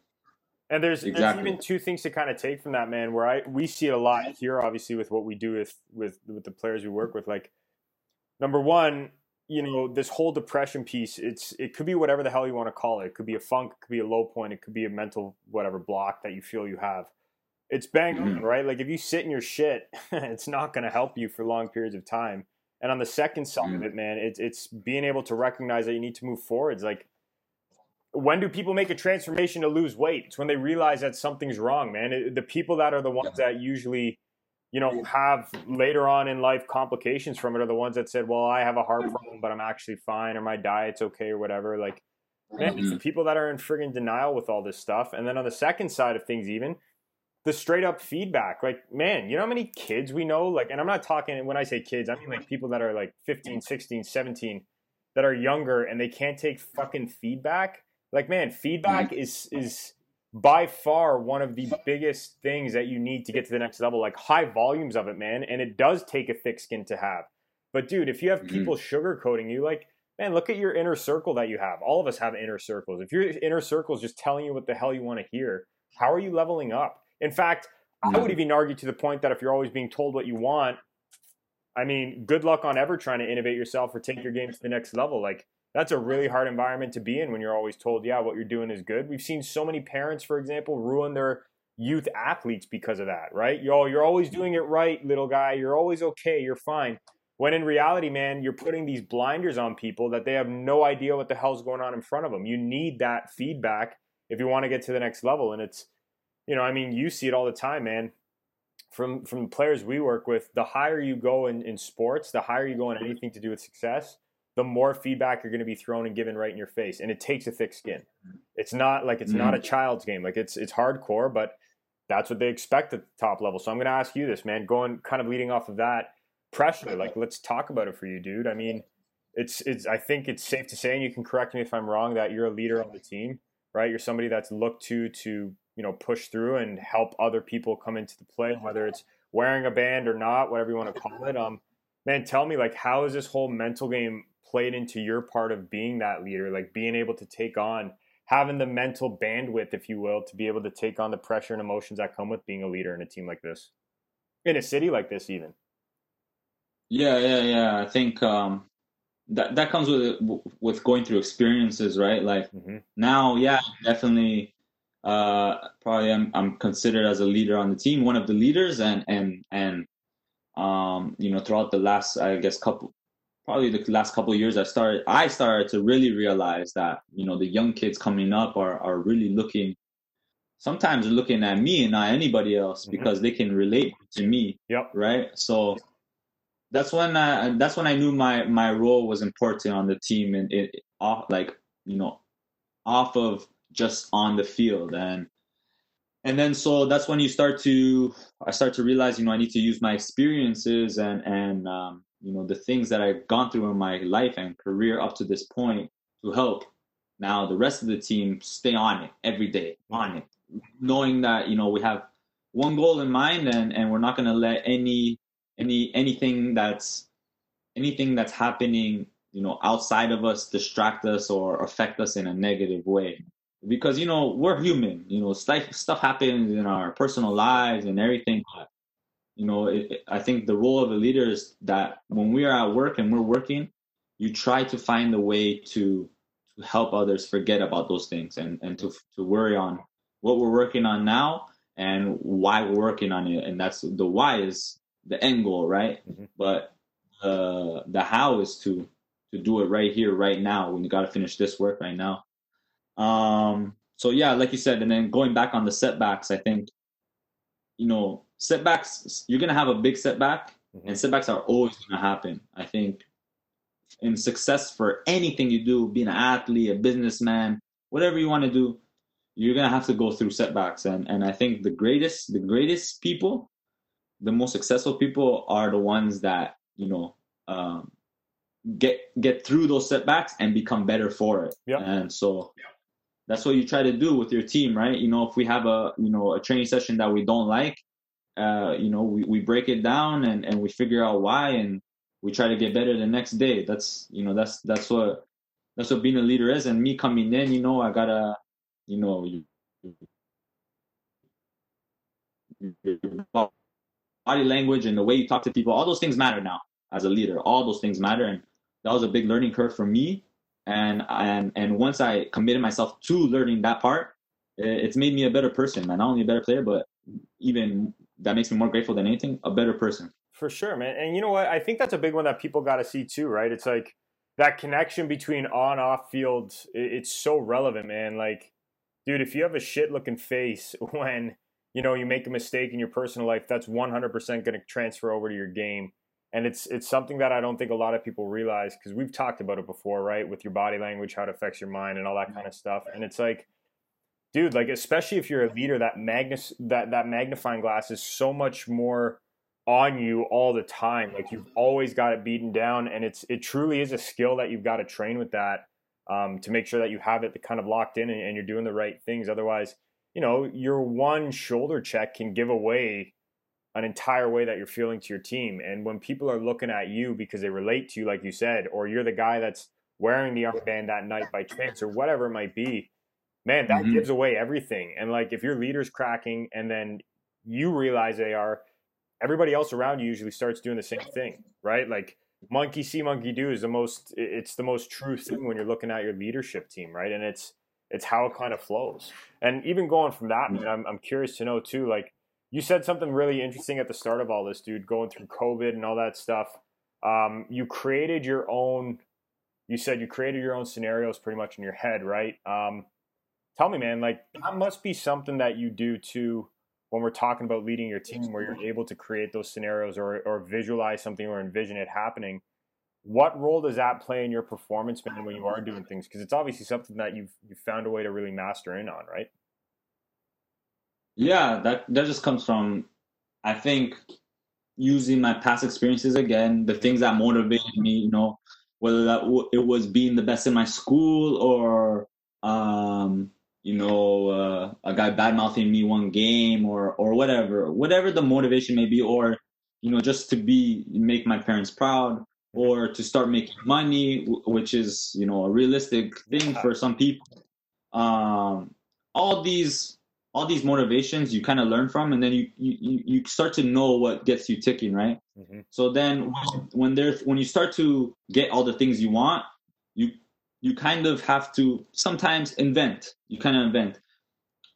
and there's, there's even two things to kind of take from that, man. Where I we see it a lot here, obviously, with what we do with with with the players we work with. Like, number one, you know, this whole depression piece. It's it could be whatever the hell you want to call it. It could be a funk, it could be a low point, it could be a mental whatever block that you feel you have. It's bang on, Mhm. right? Like if you sit in your shit, it's not going to help you for long periods of time. And on the second side of Mhm. it, man, it's it's being able to recognize that you need to move forwards. Like when do people make a transformation to lose weight? It's when they realize that something's wrong, man. It, the people that are the ones that usually, you know, have later on in life complications from it are the ones that said, "Well, I have a heart problem, but I'm actually fine, or my diet's okay, or whatever." Like, man, it's the mm-hmm. people that are in friggin' denial with all this stuff. And then on the second side of things, even the straight up feedback, like, man, you know how many kids we know? Like, and I'm not talking when I say kids, I mean like people that are like 15, 16, 17 that are younger and they can't take fucking feedback. Like, man, feedback is is by far one of the biggest things that you need to get to the next level. Like high volumes of it, man, and it does take a thick skin to have. But dude, if you have Mhm. people sugarcoating you, like, man, look at your inner circle that you have. All of us have inner circles. If your inner circle is just telling you what the hell you want to hear, how are you leveling up? In fact, I would even argue to the point that if you're always being told what you want, I mean, good luck on ever trying to innovate yourself or take your game to the next level. Like that's a really hard environment to be in when you're always told, yeah, what you're doing is good. We've seen so many parents, for example, ruin their youth athletes because of that, right? Yo, you're always doing it right, little guy. You're always okay. You're fine. When in reality, man, you're putting these blinders on people that they have no idea what the hell's going on in front of them. You need that feedback if you want to get to the next level. And it's, you know, I mean, you see it all the time, man from from players we work with, the higher you go in, in sports, the higher you go in anything to do with success, the more feedback you're going to be thrown and given right in your face. And it takes a thick skin. It's not like it's not a child's game. Like it's it's hardcore, but that's what they expect at the top level. So I'm going to ask you this, man. Going kind of leading off of that pressure. Like let's talk about it for you, dude. I mean, it's it's. I think it's safe to say, and you can correct me if I'm wrong, that you're a leader on the team, right? You're somebody that's looked to to you know push through and help other people come into the play, whether it's wearing a band or not, whatever you want to call it. Um, man, tell me like how is this whole mental game played into your part of being that leader, like being able to take on having the mental bandwidth, if you will, to be able to take on the pressure and emotions that come with being a leader in a team like this, in a city like this, even. Yeah, yeah, yeah. I think um, that that comes with with going through experiences, right? Like Mm-hmm. now, yeah, definitely. Uh, probably I'm I'm considered as a leader on the team, one of the leaders, and and and um, you know, throughout the last, I guess, couple, probably the last couple of years, I started I started to really realize that you know the young kids coming up are are really looking. Sometimes they're looking at me and not anybody else Mhm. because they can relate to me Yep. right? So that's when I that's when I knew my my role was important on the team and it off like you know off of just on the field and and then so that's when you start to I start to realize you know I need to use my experiences and and um, you know the things that I've gone through in my life and career up to this point to help now the rest of the team stay on it every day on it. Knowing that you know we have one goal in mind and and we're not going to let any any anything that's anything that's happening you know outside of us distract us or affect us in a negative way. Because you know we're human you know stuff stuff happens in our personal lives and everything but you know it, i think the role of a leader is that when we are at work and we're working you try to find a way to to help others forget about those things and and to to worry on what we're working on now and why we're working on it. And that's the why is the end goal right? Mhm. but uh the how is to to do it right here right now when you got to finish this work right now. Um so yeah like you said and then going back on the setbacks i think you know setbacks you're gonna have a big setback Mhm. and setbacks are always gonna happen. I think in success for anything you do being an athlete a businessman whatever you want to do you're gonna have to go through setbacks. And and i think the greatest the greatest people the most successful people are the ones that you know um, get get through those setbacks and become better for it. Yeah. and so that's what you try to do with your team right? You know if we have a you know a training session that we don't like uh, you know we, we break it down and and we figure out why and we try to get better the next day that's you know that's that's what that's what being a leader is and me coming in you know i gotta you know, body language and the way you talk to people, all those things matter now as a leader. All those things matter, and that was a big learning curve for me. And and and once I committed myself to learning that part, it's made me a better person, man. Not only a better player, but even that makes me more grateful than anything, a better person. For sure, man. And you know what? I think that's a big one that people got to see too, right? It's like that connection between on off field. It's so relevant, man. Like, dude, if you have a shit looking face when you know you make a mistake in your personal life, that's 100% going to transfer over to your game. And it's it's something that I don't think a lot of people realize because we've talked about it before, right? With your body language, how it affects your mind, and all that mm-hmm. kind of stuff. And it's like dude like especially if you're a leader that magnus that that magnifying glass is so much more on you all the time. Like you've always got it beaten down, and it's it truly is a skill that you've got to train with that um, to make sure that you have it kind of locked in and, and you're doing the right things. Otherwise, you know, your one shoulder check can give away an entire way that you're feeling to your team. And when people are looking at you because they relate to you, like you said, or you're the guy that's wearing the armband that night by chance or whatever it might be, man, that mm-hmm. gives away everything. And like if your leader's cracking and then you realize they are, everybody else around you usually starts doing the same thing, right? Like monkey see, monkey do is the most. It's the most true thing when you're looking at your leadership team, right? And it's it's how it kind of flows. And even going from that, man, I'm I'm curious to know too. Like you said something really interesting at the start of all this, dude. Going through COVID and all that stuff. Um, you created your own. You said you created your own scenarios pretty much in your head, right? Um, tell me, man. Like that must be something that you do too when we're talking about leading your team where you're able to create those scenarios or, or visualize something or envision it happening what role does that play in your performance man when you are doing things because it's obviously something that you've you found a way to really master in on right yeah that that just comes from i think using my past experiences again the things that motivated me you know whether that w- it was being the best in my school or um you know, uh, a guy bad mouthing me one game or or whatever, whatever the motivation may be, or you know, just to be make my parents proud, or to start making money, which is you know a realistic thing for some people. Um, all these all these motivations you kind of learn from, and then you you you start to know what gets you ticking, right? Mm-hmm. So then when, when there's when you start to get all the things you want, you you kind of have to sometimes invent. You kind of invent.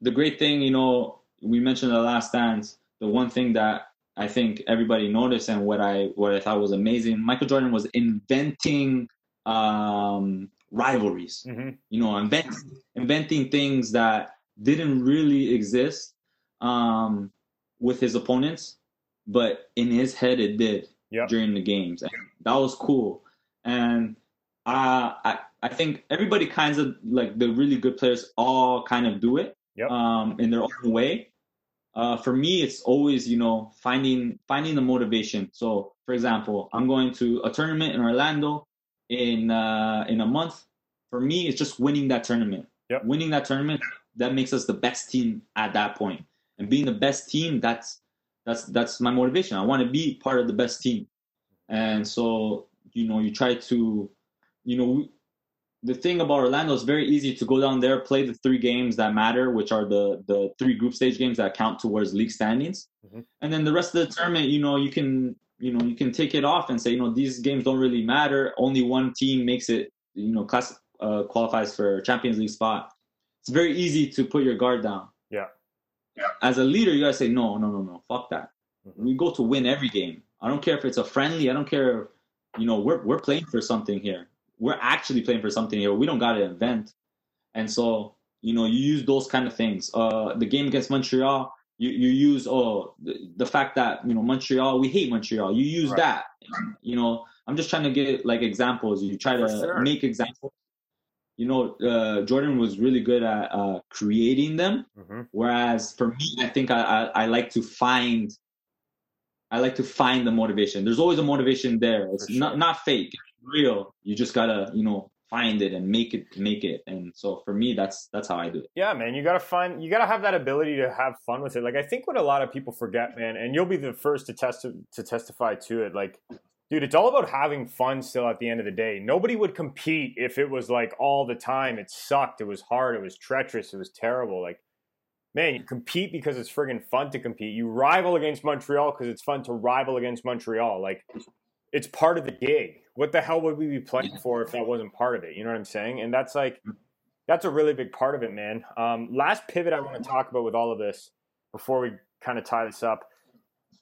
The great thing, you know, we mentioned the last dance. The one thing that I think everybody noticed and what I what I thought was amazing, Michael Jordan was inventing um, rivalries. Mm-hmm. You know, invent, inventing things that didn't really exist um, with his opponents, but in his head it did yep. during the games. And that was cool. And uh, I I think everybody kinds of like the really good players all kind of do it yep. um, in their own way. Uh, for me, it's always you know finding finding the motivation. So, for example, I'm going to a tournament in Orlando in uh, in a month. For me, it's just winning that tournament. Yep. Winning that tournament that makes us the best team at that point. And being the best team, that's that's that's my motivation. I want to be part of the best team. And so, you know, you try to, you know, the thing about Orlando is very easy to go down there, play the three games that matter, which are the the three group stage games that count towards league standings, mm-hmm. and then the rest of the tournament, you know, you can you know you can take it off and say, you know, these games don't really matter. Only one team makes it, you know, class uh, qualifies for Champions League spot. It's very easy to put your guard down. Yeah. yeah. As a leader, you gotta say, no, no, no, no, fuck that. Mm-hmm. We go to win every game. I don't care if it's a friendly. I don't care. If, you know, we're we're playing for something here we're actually playing for something here. We don't got to invent. And so, you know, you use those kind of things. Uh, the game against Montreal, you, you use oh the, the fact that you know Montreal, we hate Montreal. You use right. that. You know, I'm just trying to get like examples. You try to sure. make examples. You know, uh, Jordan was really good at uh, creating them. Mm-hmm. Whereas for me, I think I, I, I like to find I like to find the motivation. There's always a motivation there. It's sure. not not fake real. You just gotta, you know, find it and make it make it. And so for me, that's that's how I do it. Yeah, man. You gotta find you gotta have that ability to have fun with it. Like I think what a lot of people forget, man, and you'll be the first to test to testify to it. Like, dude, it's all about having fun still at the end of the day. Nobody would compete if it was like all the time. It sucked. It was hard. It was treacherous. It was terrible. Like, man, you compete because it's friggin' fun to compete. You rival against Montreal because it's fun to rival against Montreal. Like, it's part of the gig. What the hell would we be playing for if that wasn't part of it? You know what I'm saying? And that's like, that's a really big part of it, man. Um, last pivot I want to talk about with all of this before we kind of tie this up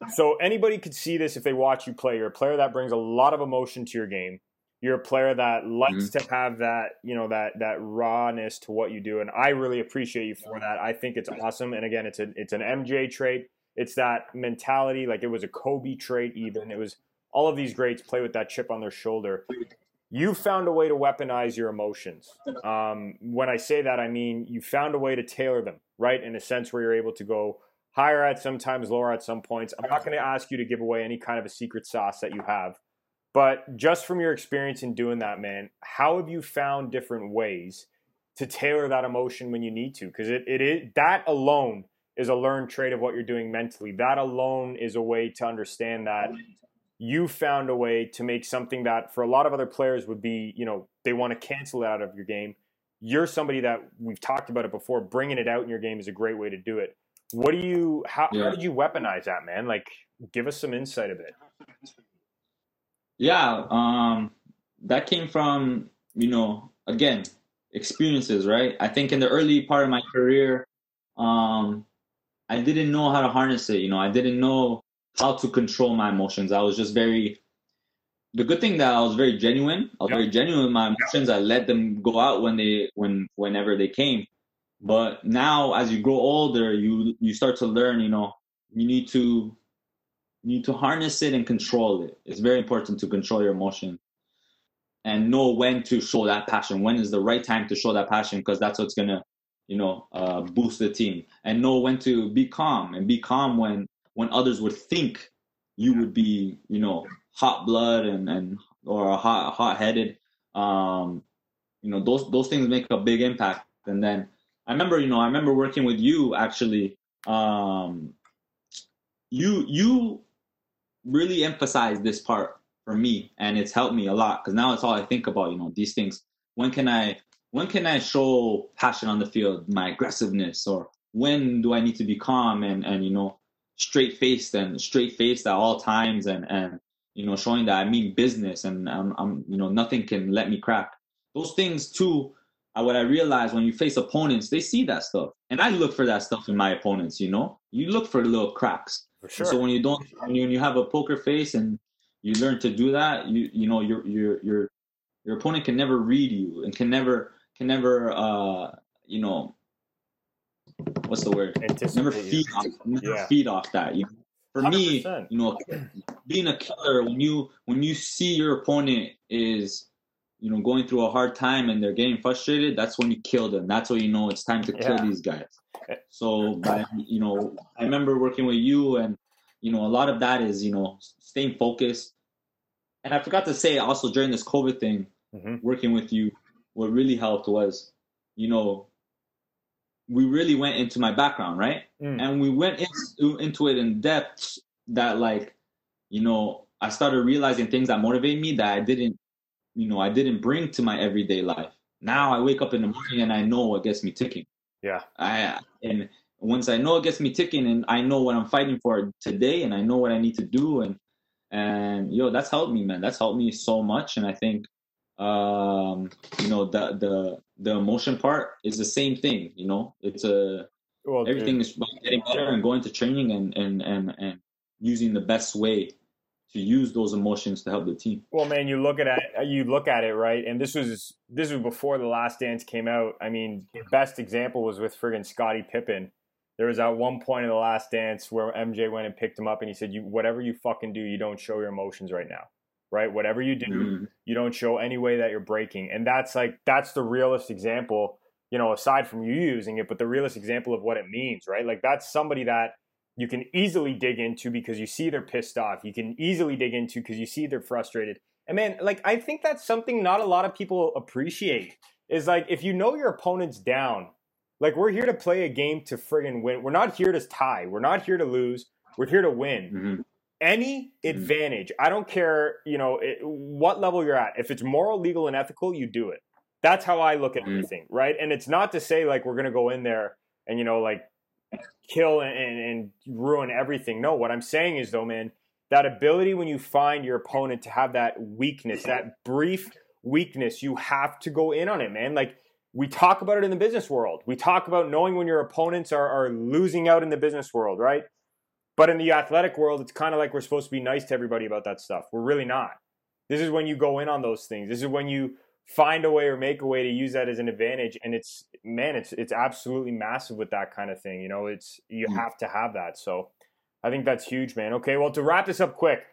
so anybody could see this if they watch you play. You're a player that brings a lot of emotion to your game. You're a player that likes mm-hmm. to have that, you know, that that rawness to what you do, and I really appreciate you for that. I think it's awesome. And again, it's a it's an MJ trait. It's that mentality, like it was a Kobe trait. Even it was all of these greats play with that chip on their shoulder. You found a way to weaponize your emotions. Um, when I say that, I mean you found a way to tailor them, right? In a sense where you're able to go higher at sometimes, lower at some points. I'm not going to ask you to give away any kind of a secret sauce that you have. But just from your experience in doing that, man, how have you found different ways to tailor that emotion when you need to? Because it, it is that alone is a learned trait of what you're doing mentally. That alone is a way to understand that you found a way to make something that for a lot of other players would be, you know, they want to cancel it out of your game. You're somebody that we've talked about it before. Bringing it out in your game is a great way to do it. What do you? How, yeah. how did you weaponize that, man? Like, give us some insight of it. Yeah, um, that came from you know again experiences, right? I think in the early part of my career, um, I didn't know how to harness it. You know, I didn't know how to control my emotions. I was just very. The good thing that I was very genuine. I was yep. very genuine with my emotions. I let them go out when they when whenever they came. But now, as you grow older, you you start to learn. You know, you need to you need to harness it and control it. It's very important to control your emotion and know when to show that passion. When is the right time to show that passion? Because that's what's gonna, you know, uh, boost the team. And know when to be calm and be calm when when others would think you would be, you know, hot blood and and or hot hot headed. Um, you know, those those things make a big impact. And then I remember, you know, I remember working with you actually. Um, you you really emphasized this part for me, and it's helped me a lot because now it's all I think about. You know, these things. When can I when can I show passion on the field, my aggressiveness, or when do I need to be calm and and you know straight faced and straight faced at all times, and and you know showing that I mean business and I'm, I'm you know nothing can let me crack. Those things too are what I realized when you face opponents, they see that stuff, and I look for that stuff in my opponents. You know, you look for little cracks. For sure. So when you don't, when you, when you have a poker face and you learn to do that, you you know your your your your opponent can never read you and can never can never uh you know what's the word never feed off never yeah. feed off that you know? for 100%. me you know being a killer when you when you see your opponent is you know going through a hard time and they're getting frustrated that's when you kill them that's when you know it's time to kill yeah. these guys eh. so by you know i remember working with you and you know a lot of that is you know staying focused and i forgot to say also during this covid thing mm-hmm. working with you what really helped was you know we really went into my background right mm. and we went into, into it in depth that like you know i started realizing things that motivate me that i didn't you know I didn't bring to my everyday life. Now I wake up in the morning and I know what gets me ticking. Yeah. I and once I know it gets me ticking and I know what I'm fighting for today and I know what I need to do and and yo that's helped me man. That's helped me so much and I think um you know the the the emotion part is the same thing, you know. It's a well, everything is about getting better and going to training and and and and using the best way to use those emotions to help the team. Well, man, you look at it, you look at it right, and this was this was before the Last Dance came out. I mean, the best example was with friggin' Scottie Pippen. There was at one point in the Last Dance where MJ went and picked him up, and he said, "You whatever you fucking do, you don't show your emotions right now." Right, whatever you do, mm-hmm. you don't show any way that you're breaking, and that's like that's the realist example, you know, aside from you using it, but the realist example of what it means, right? Like that's somebody that you can easily dig into because you see they're pissed off. You can easily dig into because you see they're frustrated. And man, like I think that's something not a lot of people appreciate. Is like if you know your opponent's down, like we're here to play a game to friggin' win. We're not here to tie. We're not here to lose. We're here to win. Mm-hmm. Any hmm. advantage. I don't care, you know, it, what level you're at. If it's moral, legal, and ethical, you do it. That's how I look at hmm. everything, right? And it's not to say like we're gonna go in there and you know like kill and, and, and ruin everything. No, what I'm saying is though, man, that ability when you find your opponent to have that weakness, that brief weakness, you have to go in on it, man. Like we talk about it in the business world. We talk about knowing when your opponents are, are losing out in the business world, right? But in the athletic world, it's kind of like we're supposed to be nice to everybody about that stuff. We're really not. This is when you go in on those things. This is when you find a way or make a way to use that as an advantage. And it's man, it's it's absolutely massive with that kind of thing. You know, it's you Mm. have to have that. So I think that's huge, man. Okay, well to wrap this up quick,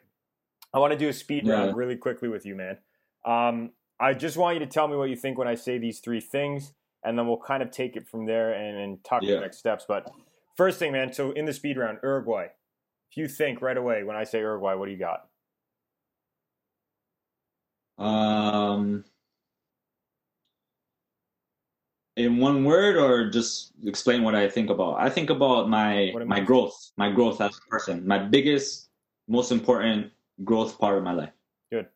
I want to do a speed Yeah. round really quickly with you, man. Um, I just want you to tell me what you think when I say these three things, and then we'll kind of take it from there and, and talk Yeah. the next steps. But first thing, man. So in the speed round, Uruguay. If you think right away when I say Uruguay, what do you got? Um, in one word, or just explain what I think about. I think about my my growth, my growth as a person, my biggest, most important growth part of my life. Good.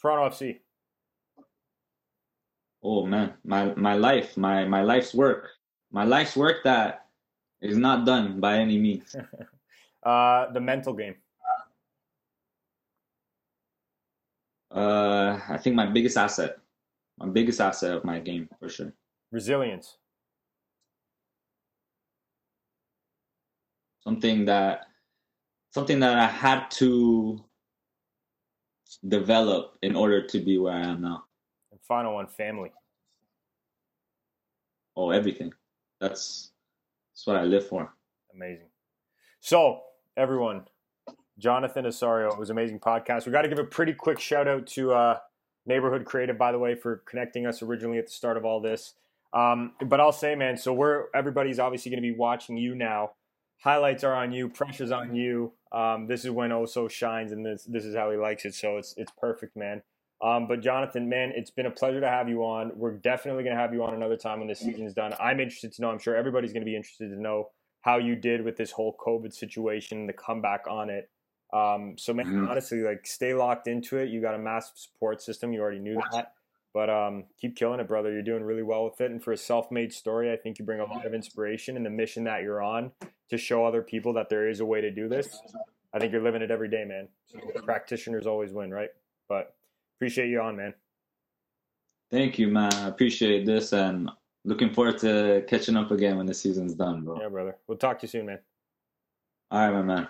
Toronto FC. Oh man, my my life, my my life's work, my life's work that is not done by any means. Uh, the mental game. Uh, I think my biggest asset, my biggest asset of my game for sure. Resilience. Something that, something that I had to develop in order to be where I am now. And final one, family. Oh, everything. That's that's what I live for. Amazing. So, everyone, Jonathan Osorio, it was an amazing podcast. We got to give a pretty quick shout out to uh, Neighborhood Creative, by the way, for connecting us originally at the start of all this. Um, but I'll say, man, so we're everybody's obviously going to be watching you now. Highlights are on you, pressure's on you. Um, this is when Oso shines, and this this is how he likes it. So it's it's perfect, man. Um, but Jonathan, man, it's been a pleasure to have you on. We're definitely going to have you on another time when this season's done. I'm interested to know. I'm sure everybody's going to be interested to know how you did with this whole COVID situation, the comeback on it. Um, so, man, Mhm. honestly, like, stay locked into it. You got a massive support system. You already knew that, but um, keep killing it, brother. You're doing really well with it. And for a self-made story, I think you bring a lot of inspiration in the mission that you're on to show other people that there is a way to do this. I think you're living it every day, man. So practitioners always win, right? But appreciate you on, man. Thank you, man. I appreciate this and looking forward to catching up again when the season's done, bro. Yeah, brother. We'll talk to you soon, man. All right, my man.